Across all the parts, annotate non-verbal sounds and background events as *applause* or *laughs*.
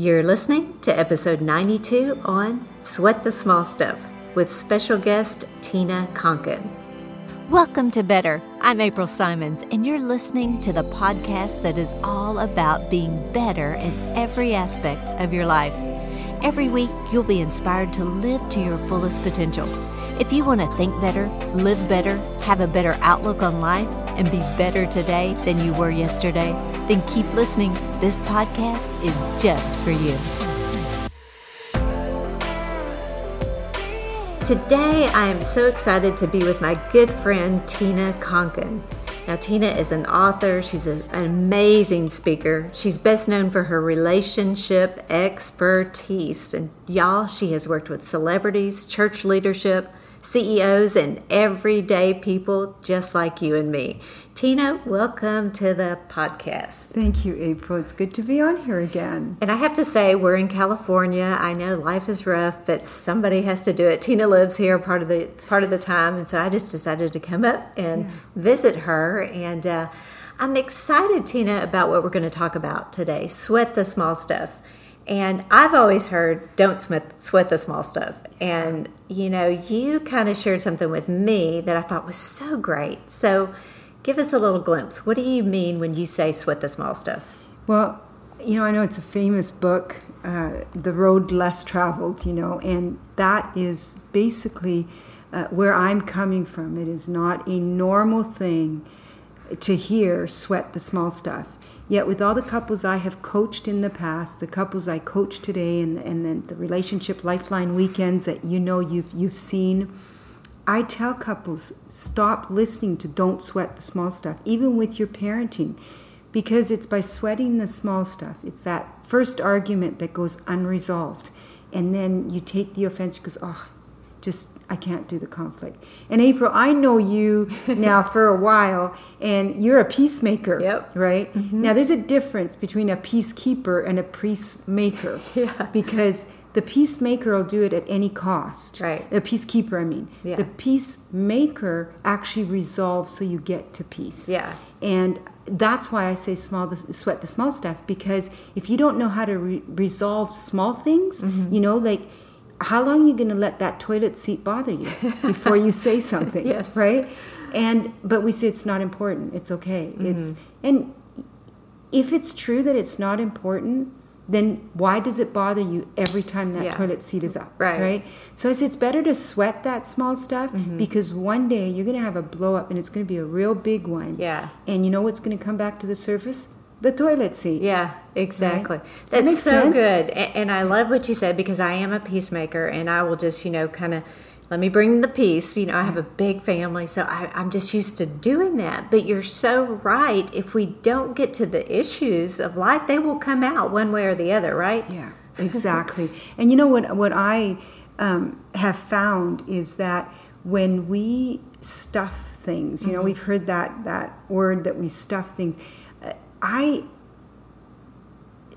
You're listening to episode 92 on Sweat the Small Stuff with special guest Tina Konkin. Welcome to Better. I'm April Simons, and you're listening to the podcast that is all about being better in every aspect of your life. Every week, you'll be inspired to live to your fullest potential. If you want to think better, live better, have a better outlook on life, and be better today than you were yesterday, then keep listening. This podcast is just for you. Today, I am so excited to be with my good friend Tina Konkin. Now, Tina is an author, she's an amazing speaker. She's best known for her relationship expertise. And y'all, she has worked with celebrities, church leadership, CEOs, and everyday people just like you and me. Tina, welcome to the podcast. Thank you, April. It's good to be on here again. And I have to say, we're in California. I know life is rough, but somebody has to do it. Tina lives here part of the part of the time, and so I just decided to come up and yeah. visit her. And uh, I'm excited, Tina, about what we're going to talk about today. Sweat the small stuff. And I've always heard, don't sweat, sweat the small stuff. And, you know, you kind of shared something with me that I thought was so great. So give us a little glimpse. What do you mean when you say sweat the small stuff? Well, you know, I know it's a famous book, uh, The Road Less Traveled, you know, and that is basically uh, where I'm coming from. It is not a normal thing to hear sweat the small stuff. Yet, with all the couples I have coached in the past, the couples I coach today, and, and then the relationship lifeline weekends that you know you've, you've seen, I tell couples stop listening to don't sweat the small stuff, even with your parenting, because it's by sweating the small stuff. It's that first argument that goes unresolved. And then you take the offense because, oh, just I can't do the conflict. And April, I know you *laughs* now for a while, and you're a peacemaker. Yep. Right. Mm-hmm. Now, there's a difference between a peacekeeper and a peacemaker. *laughs* yeah. Because the peacemaker will do it at any cost. Right. The peacekeeper, I mean. Yeah. The peacemaker actually resolves so you get to peace. Yeah. And that's why I say small the, sweat the small stuff because if you don't know how to re- resolve small things, mm-hmm. you know, like how long are you going to let that toilet seat bother you *laughs* before you say something yes right and but we say it's not important it's okay mm-hmm. it's and if it's true that it's not important then why does it bother you every time that yeah. toilet seat is up right right so I say it's better to sweat that small stuff mm-hmm. because one day you're going to have a blow up and it's going to be a real big one yeah and you know what's going to come back to the surface the toilet seat. Yeah, exactly. Right? That's that so sense? good. And, and, I love what you said because I am a peacemaker and I will just, you know, kind of let me bring the peace. You know, I have a big family, so I, I'm just used to doing that. But you're so right. If we don't get to the issues of life, they will come out one way or the other, right? Yeah, exactly. *laughs* and you know what? What I um, have found is that when we stuff things, you know, mm-hmm. we've heard that that word that we stuff things I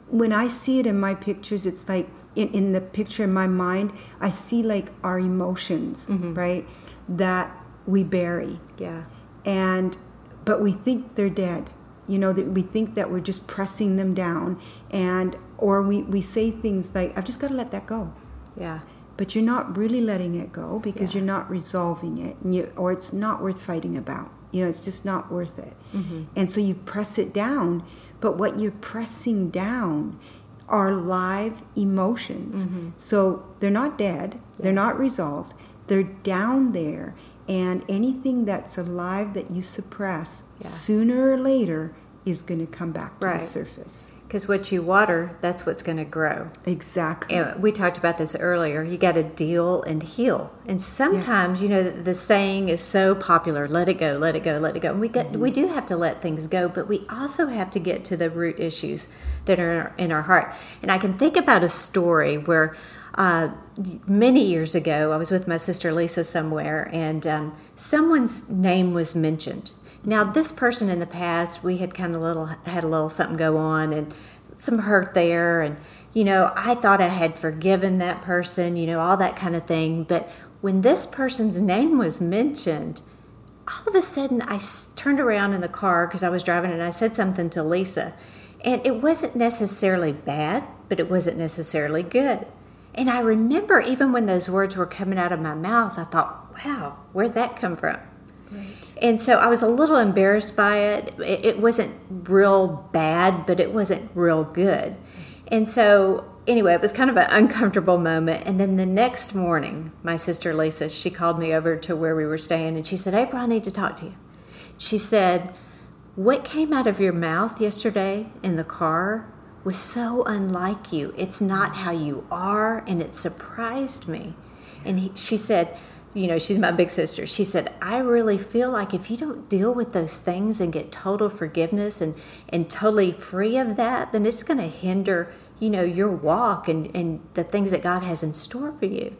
when I see it in my pictures, it's like in, in the picture in my mind, I see like our emotions, mm-hmm. right? That we bury. Yeah. And but we think they're dead. You know, that we think that we're just pressing them down and or we, we say things like, I've just got to let that go. Yeah. But you're not really letting it go because yeah. you're not resolving it, you, or it's not worth fighting about. You know, it's just not worth it. Mm-hmm. And so you press it down, but what you're pressing down are live emotions. Mm-hmm. So they're not dead, yeah. they're not resolved, they're down there. And anything that's alive that you suppress, yeah. sooner or later, is going to come back to right. the surface because what you water, that's what's going to grow. Exactly. And we talked about this earlier. You got to deal and heal. And sometimes, yeah. you know, the saying is so popular: "Let it go, let it go, let it go." And we get, mm-hmm. we do have to let things go, but we also have to get to the root issues that are in our heart. And I can think about a story where. Uh, many years ago, I was with my sister Lisa somewhere, and um, someone's name was mentioned now, this person in the past, we had kind of little had a little something go on and some hurt there, and you know, I thought I had forgiven that person, you know, all that kind of thing. But when this person's name was mentioned, all of a sudden I turned around in the car because I was driving and I said something to Lisa. And it wasn't necessarily bad, but it wasn't necessarily good. And I remember even when those words were coming out of my mouth, I thought, wow, where'd that come from? Right. And so I was a little embarrassed by it. it. Wasn't real bad, but it wasn't real good. And so, anyway, it was kind of an *laughs* uncomfortable moment. And then the next morning, my sister Lisa, she called me over to where we were staying and she said, April, I need to talk to you. She said, What came out of your mouth yesterday in the car was so unlike you. It's not how you are, and it surprised me. And he, she said, you know, she's my big sister. She said, I really feel like if you don't deal with those things and get total forgiveness and, and totally free of that, then it's going to hinder, you know, your walk and, and the things that God has in store for you.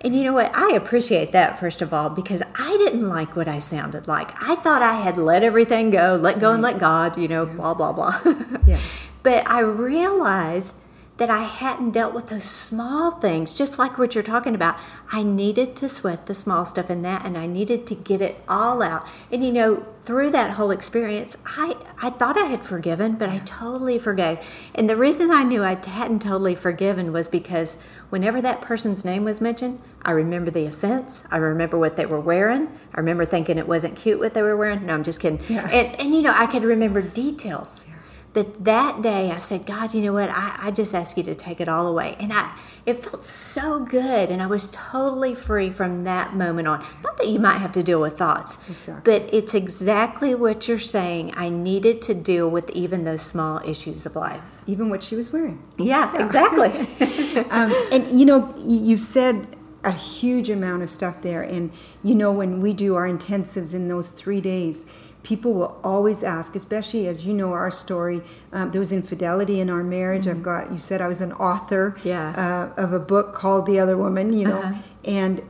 And you know what? I appreciate that, first of all, because I didn't like what I sounded like. I thought I had let everything go, let go and let God, you know, yeah. blah, blah, blah. *laughs* yeah. But I realized that I hadn't dealt with those small things, just like what you're talking about. I needed to sweat the small stuff in that and I needed to get it all out. And you know, through that whole experience, I, I thought I had forgiven, but I totally forgave. And the reason I knew I hadn't totally forgiven was because whenever that person's name was mentioned, I remember the offense. I remember what they were wearing. I remember thinking it wasn't cute what they were wearing. No, I'm just kidding. Yeah. And, and you know, I could remember details. But that day I said, God, you know what? I, I just ask you to take it all away. And I it felt so good and I was totally free from that moment on. Not that you might have to deal with thoughts. Exactly. But it's exactly what you're saying. I needed to deal with even those small issues of life. Even what she was wearing. Yeah, yeah. exactly. *laughs* *laughs* um, and you know, you said a huge amount of stuff there. And you know, when we do our intensives in those three days, people will always ask, especially as you know our story. Um, there was infidelity in our marriage. Mm-hmm. I've got you said I was an author yeah. uh, of a book called The Other Woman. You know, uh-huh. and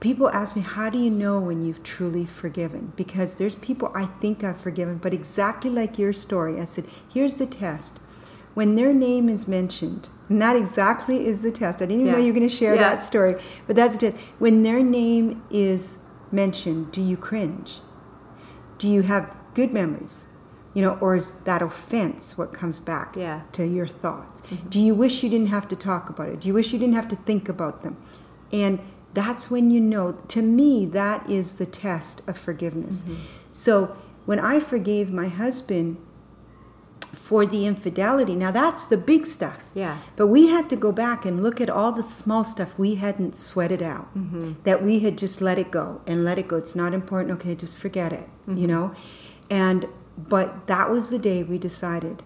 people ask me, how do you know when you've truly forgiven? Because there's people I think I've forgiven, but exactly like your story, I said, here's the test. When their name is mentioned, and that exactly is the test. I didn't even yeah. know you were going to share yeah. that story, but that's the test. When their name is mentioned, do you cringe? Do you have good memories? You know, or is that offense what comes back yeah. to your thoughts? Mm-hmm. Do you wish you didn't have to talk about it? Do you wish you didn't have to think about them? And that's when you know, to me, that is the test of forgiveness. Mm-hmm. So when I forgave my husband, for the infidelity. Now that's the big stuff. Yeah. But we had to go back and look at all the small stuff we hadn't sweated out, mm-hmm. that we had just let it go and let it go. It's not important. Okay, just forget it. Mm-hmm. You know, and but that was the day we decided.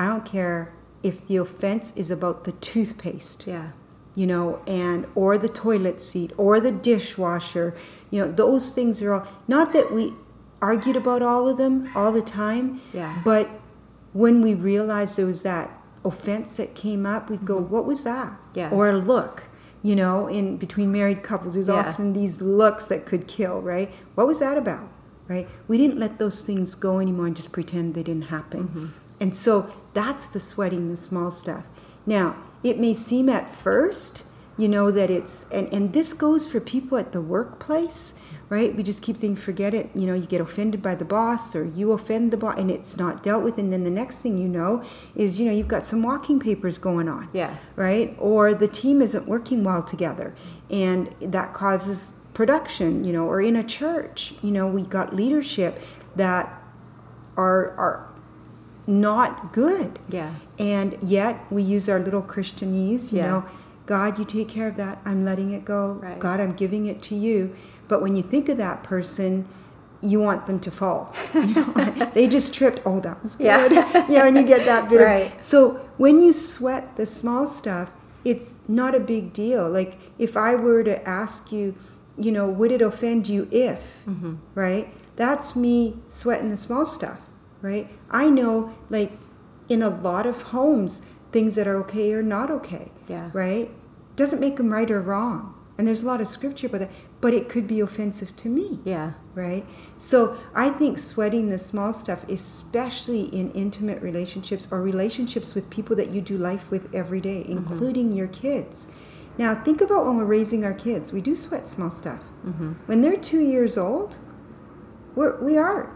I don't care if the offense is about the toothpaste. Yeah. You know, and or the toilet seat or the dishwasher. You know, those things are all not that we argued about all of them all the time. Yeah. But when we realized there was that offense that came up, we'd go, "What was that?" Yeah. Or a look, you know, in between married couples, there's yeah. often these looks that could kill, right? What was that about? Right? We didn't let those things go anymore and just pretend they didn't happen. Mm-hmm. And so that's the sweating the small stuff. Now, it may seem at first, you know, that it's and, and this goes for people at the workplace right? We just keep thinking, forget it. You know, you get offended by the boss or you offend the boss and it's not dealt with. And then the next thing you know is, you know, you've got some walking papers going on. Yeah. Right? Or the team isn't working well together and that causes production, you know, or in a church, you know, we got leadership that are, are, not good. Yeah. And yet we use our little Christianese, you yeah. know, God, you take care of that. I'm letting it go. Right. God, I'm giving it to you. But when you think of that person, you want them to fall. You know? *laughs* they just tripped. Oh, that was good. Yeah, and you get that bit right. of. So when you sweat the small stuff, it's not a big deal. Like if I were to ask you, you know, would it offend you if, mm-hmm. right? That's me sweating the small stuff, right? I know, like, in a lot of homes, things that are okay are not okay. Yeah. Right? Doesn't make them right or wrong. And there's a lot of scripture about that but it could be offensive to me. Yeah. Right? So I think sweating the small stuff, especially in intimate relationships or relationships with people that you do life with every day, mm-hmm. including mm-hmm. your kids. Now, think about when we're raising our kids. We do sweat small stuff. Mm-hmm. When they're two years old, we're, we are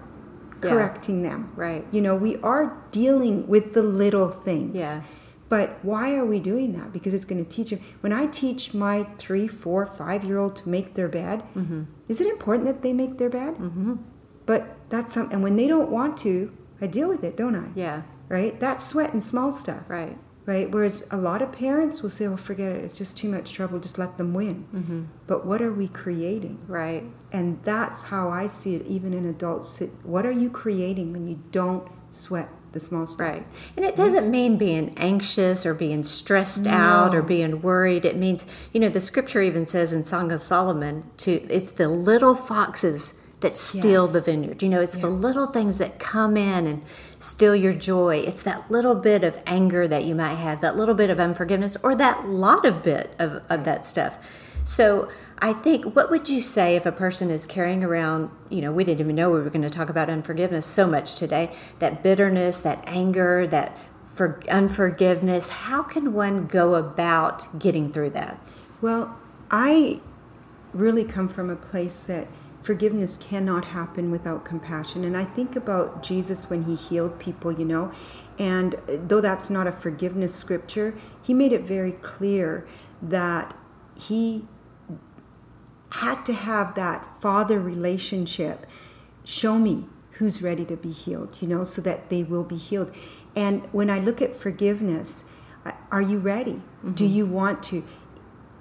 Yeah. correcting them. Right. You know, we are dealing with the little things. Yeah. But why are we doing that? Because it's going to teach them. When I teach my three, four, five year old to make their bed, Mm-hmm. is it important that they make their bed? Mm-hmm. But that's some, and when they don't want to, I deal with it, don't I? Yeah. Right? That's sweat and small stuff. Right. Right? Whereas a lot of parents will say, oh, forget it. It's just too much trouble. Just let them win. Mm-hmm. But what are we creating? Right. And that's how I see it, even in adults. What are you creating when you don't sweat the small stuff? Right. And it doesn't mm-hmm. mean being anxious or being stressed out or being worried. It means, you know, the scripture even says in Song of Solomon to it's the little foxes that steal Yes. the vineyard. You know, it's the little things that come in and steal your joy. It's that little bit of anger that you might have, that little bit of unforgiveness, or that lot of bit of, of that stuff. So I think, what would you say if a person is carrying around, you know, we didn't even know we were going to talk about unforgiveness so much today, that bitterness, that anger, that for unforgiveness, how can one go about getting through that? Well, I really come from a place that forgiveness cannot happen without compassion. And I think about Jesus when he healed people, you know, and uh, though that's not a forgiveness scripture, he made it very clear that he had to have that father relationship show me who's ready to be healed you know so that they will be healed. And when i look at forgiveness are you ready? Do mm-hmm. you want to?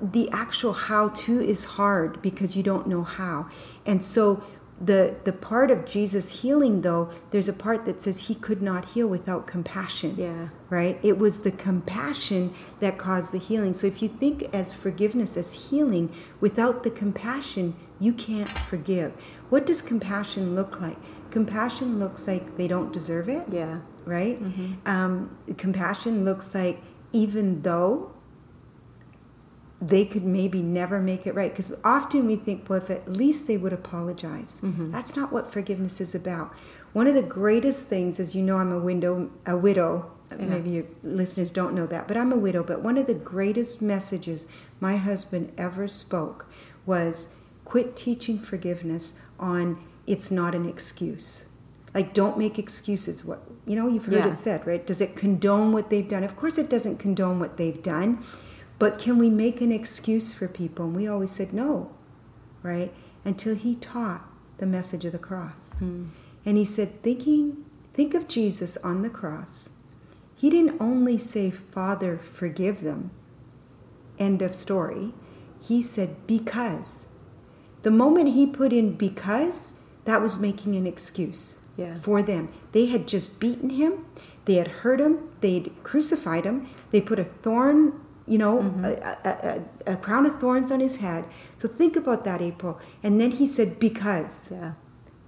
The actual how to is hard because you don't know how. And so the the part of jesus healing though there's a part that says he could not heal without compassion Yeah. right? It was the compassion that caused the healing. So if you think as forgiveness as healing, without the compassion, you can't forgive. What does compassion look like? Compassion looks like they don't deserve it, Yeah. right? Um, compassion looks like even though they could maybe never make it right. Because often we think, well, if at least they would apologize. Mm-hmm. That's not what forgiveness is about. One of the greatest things, as you know, I'm a window, a widow. Maybe your listeners don't know that, but I'm a widow. But one of the greatest messages my husband ever spoke was quit teaching forgiveness on it's not an excuse. Like, don't make excuses. What you know, you've heard Yeah. it said, right? Does it condone what they've done? Of course, it doesn't condone what they've done, but can we make an excuse for people? And we always said no, right? Until he taught the message of the cross, hmm. and he said, thinking, think of Jesus on the cross. He didn't only say, "Father, forgive them." End of story. He said, because. The moment he put in because, that was making an excuse Yeah. for them. They had just beaten him, they had hurt him, they'd crucified him, they put a thorn, you know, mm-hmm. a, a, a, a crown of thorns on his head. So think about that, April. And then he said, because Yeah.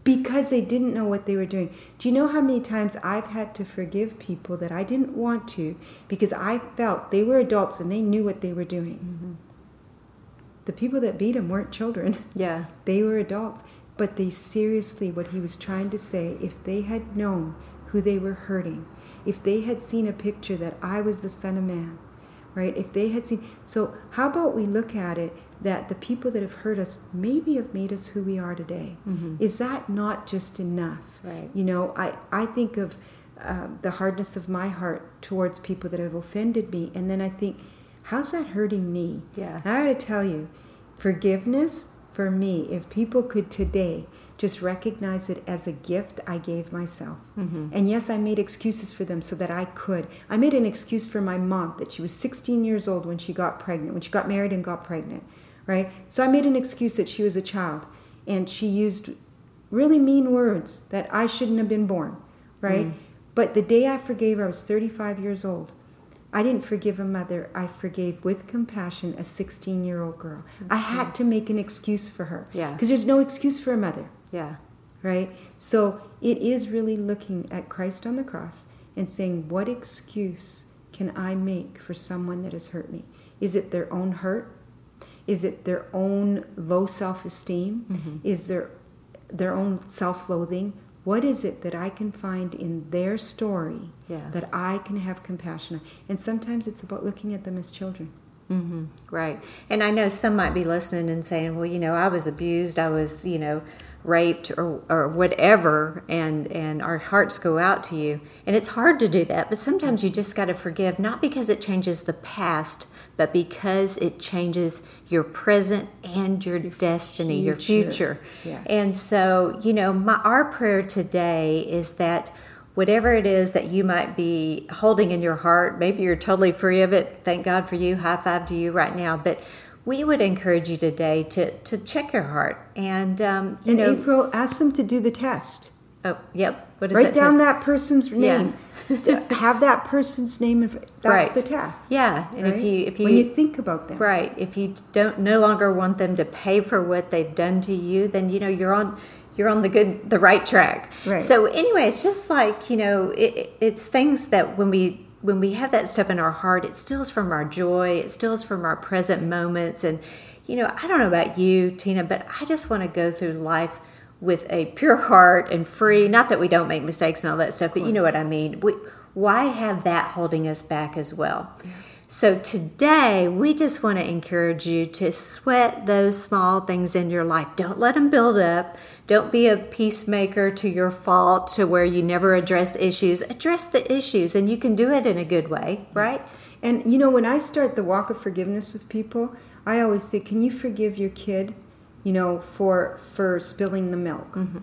because they didn't know what they were doing. Do you know how many times I've had to forgive people that I didn't want to because I felt they were adults and they knew what they were doing? Mm-hmm. The people that beat him weren't children, *laughs* Yeah. they were adults. But they seriously, what he was trying to say, if they had known who they were hurting, if they had seen a picture that I was the Son of Man, right? If they had seen. So, how about we look at it that the people that have hurt us maybe have made us who we are today? Is that not just enough? Right. You know, I, I think of uh, the hardness of my heart towards people that have offended me, and then I think, how's that hurting me? Yeah. And I got to tell you, forgiveness for me, if people could today just recognize it as a gift I gave myself. Mm-hmm. And yes, I made excuses for them so that I could. I made an excuse for my mom that she was 16 years old when she got pregnant, when she got married and got pregnant, right? So I made an excuse that she was a child and she used really mean words that I shouldn't have been born, right? Mm. But the day I forgave her, I was 35 years old. I didn't forgive a mother. I forgave with compassion a 16 year old girl. I had to make an excuse for her. Yeah. Because there's no excuse for a mother, Yeah. right? So it is really looking at Christ on the cross and saying, what excuse can I make for someone that has hurt me? Is it their own hurt? Is it their own low self esteem? Mm-hmm. Is there their own self loathing? What is it that I can find in their story Yeah. that I can have compassion on? And sometimes it's about looking at them as children. Mm-hmm. Right. And I know some might be listening and saying, well, you know, I was abused. I was, you know, raped or, or whatever and and our hearts go out to you and it's hard to do that but sometimes you just got to forgive not because it changes the past but because it changes your present and your, your destiny future. your future yes. and so you know my our prayer today is that whatever it is that you might be holding in your heart maybe you're totally free of it thank god for you high five to you right now but we would encourage you today to, to check your heart and um, you and know, April ask them to do the test. Oh, yep. What is Write that down test? that person's name. *laughs* Yeah. Have that person's name. In, that's right. the test. Yeah, and right? if you if you when you think about them, right? If you don't no longer want them to pay for what they've done to you, then you know you're on you're on the good the right track. Right. So anyway, it's just like you know it, it's things that when we when we have that stuff in our heart, it steals from our joy, it steals from our present moments. And, you know, I don't know about you, Tina, but I just want to go through life with a pure *laughs* heart and free. Not that we don't make mistakes and all that stuff, but you know what I mean. We, why have that holding us back as well? Yeah. So today, we just want to encourage you to sweat those small things in your life. Don't let them build up. Don't be a peacemaker to your fault to where you never address issues. Address the issues, and you can do it in a good way, right? And you know, when I start the walk of forgiveness with people, I always say, "Can you forgive your kid, you know, for for spilling the milk?" Mm-hmm.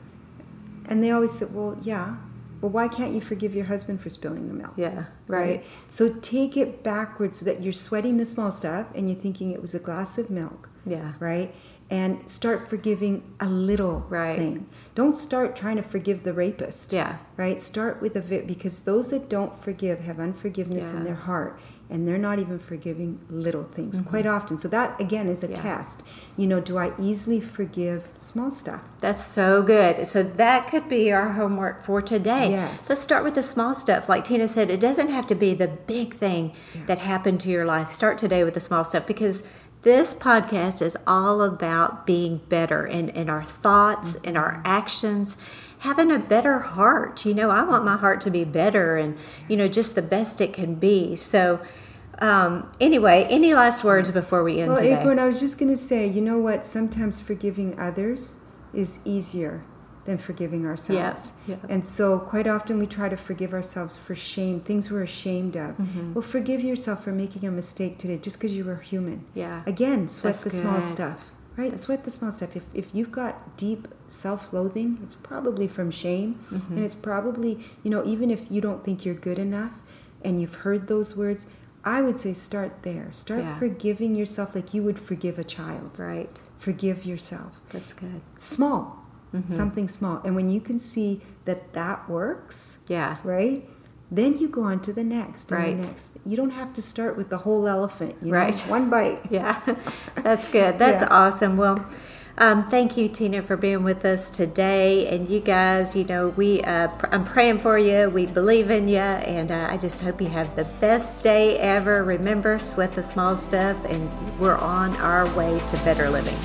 And they always say, "Well, yeah." Well, why can't you forgive your husband for spilling the milk? Yeah, right. right. So take it backwards so that you're sweating the small stuff and you're thinking it was a glass of milk. Yeah. Right? And start forgiving a little right. thing. Don't start trying to forgive the rapist. Yeah. Right? Start with the because those that don't forgive have unforgiveness yeah. in their heart and they're not even forgiving little things mm-hmm. quite often. So that again is a yeah. test. You know, do I easily forgive small stuff? That's so good. So that could be our homework for today. Yes. Let's start with the small stuff. Like Tina said, it doesn't have to be the big thing yeah. that happened to your life. Start today with the small stuff because this podcast is all about being better in, in our thoughts, mm-hmm. in our actions having a better heart. You know, I want my heart to be better and, you know, just the best it can be. So, um, anyway, any last words before we end well, today? April, I was just going to say, you know what? Sometimes forgiving others is easier than forgiving ourselves. Yeah, yeah. And so, quite often, we try to forgive ourselves for shame, things we're ashamed of. Mm-hmm. Well, forgive yourself for making a mistake today just because you were human. Yeah. Again, sweat That's the good. small stuff. Right, That's... sweat the small stuff. If, if you've got deep self loathing, it's probably from shame. Mm-hmm. And it's probably, you know, even if you don't think you're good enough and you've heard those words, I would say start there. Start yeah. forgiving yourself like you would forgive a child. Right. Forgive yourself. That's good. Small. Mm-hmm. Something small. And when you can see that that works, yeah. Right? Then you go on to the next and right. the next. You don't have to start with the whole elephant. You know? right. One bite. *laughs* Yeah. That's good. *laughs* That's yeah. awesome. Well, um, thank you, Tina, for being with us today. And you guys, you know, we uh, pr- I'm praying for you. We believe in you, and uh, I just hope you have the best day ever. Remember, sweat the small stuff, and we're on our way to better living.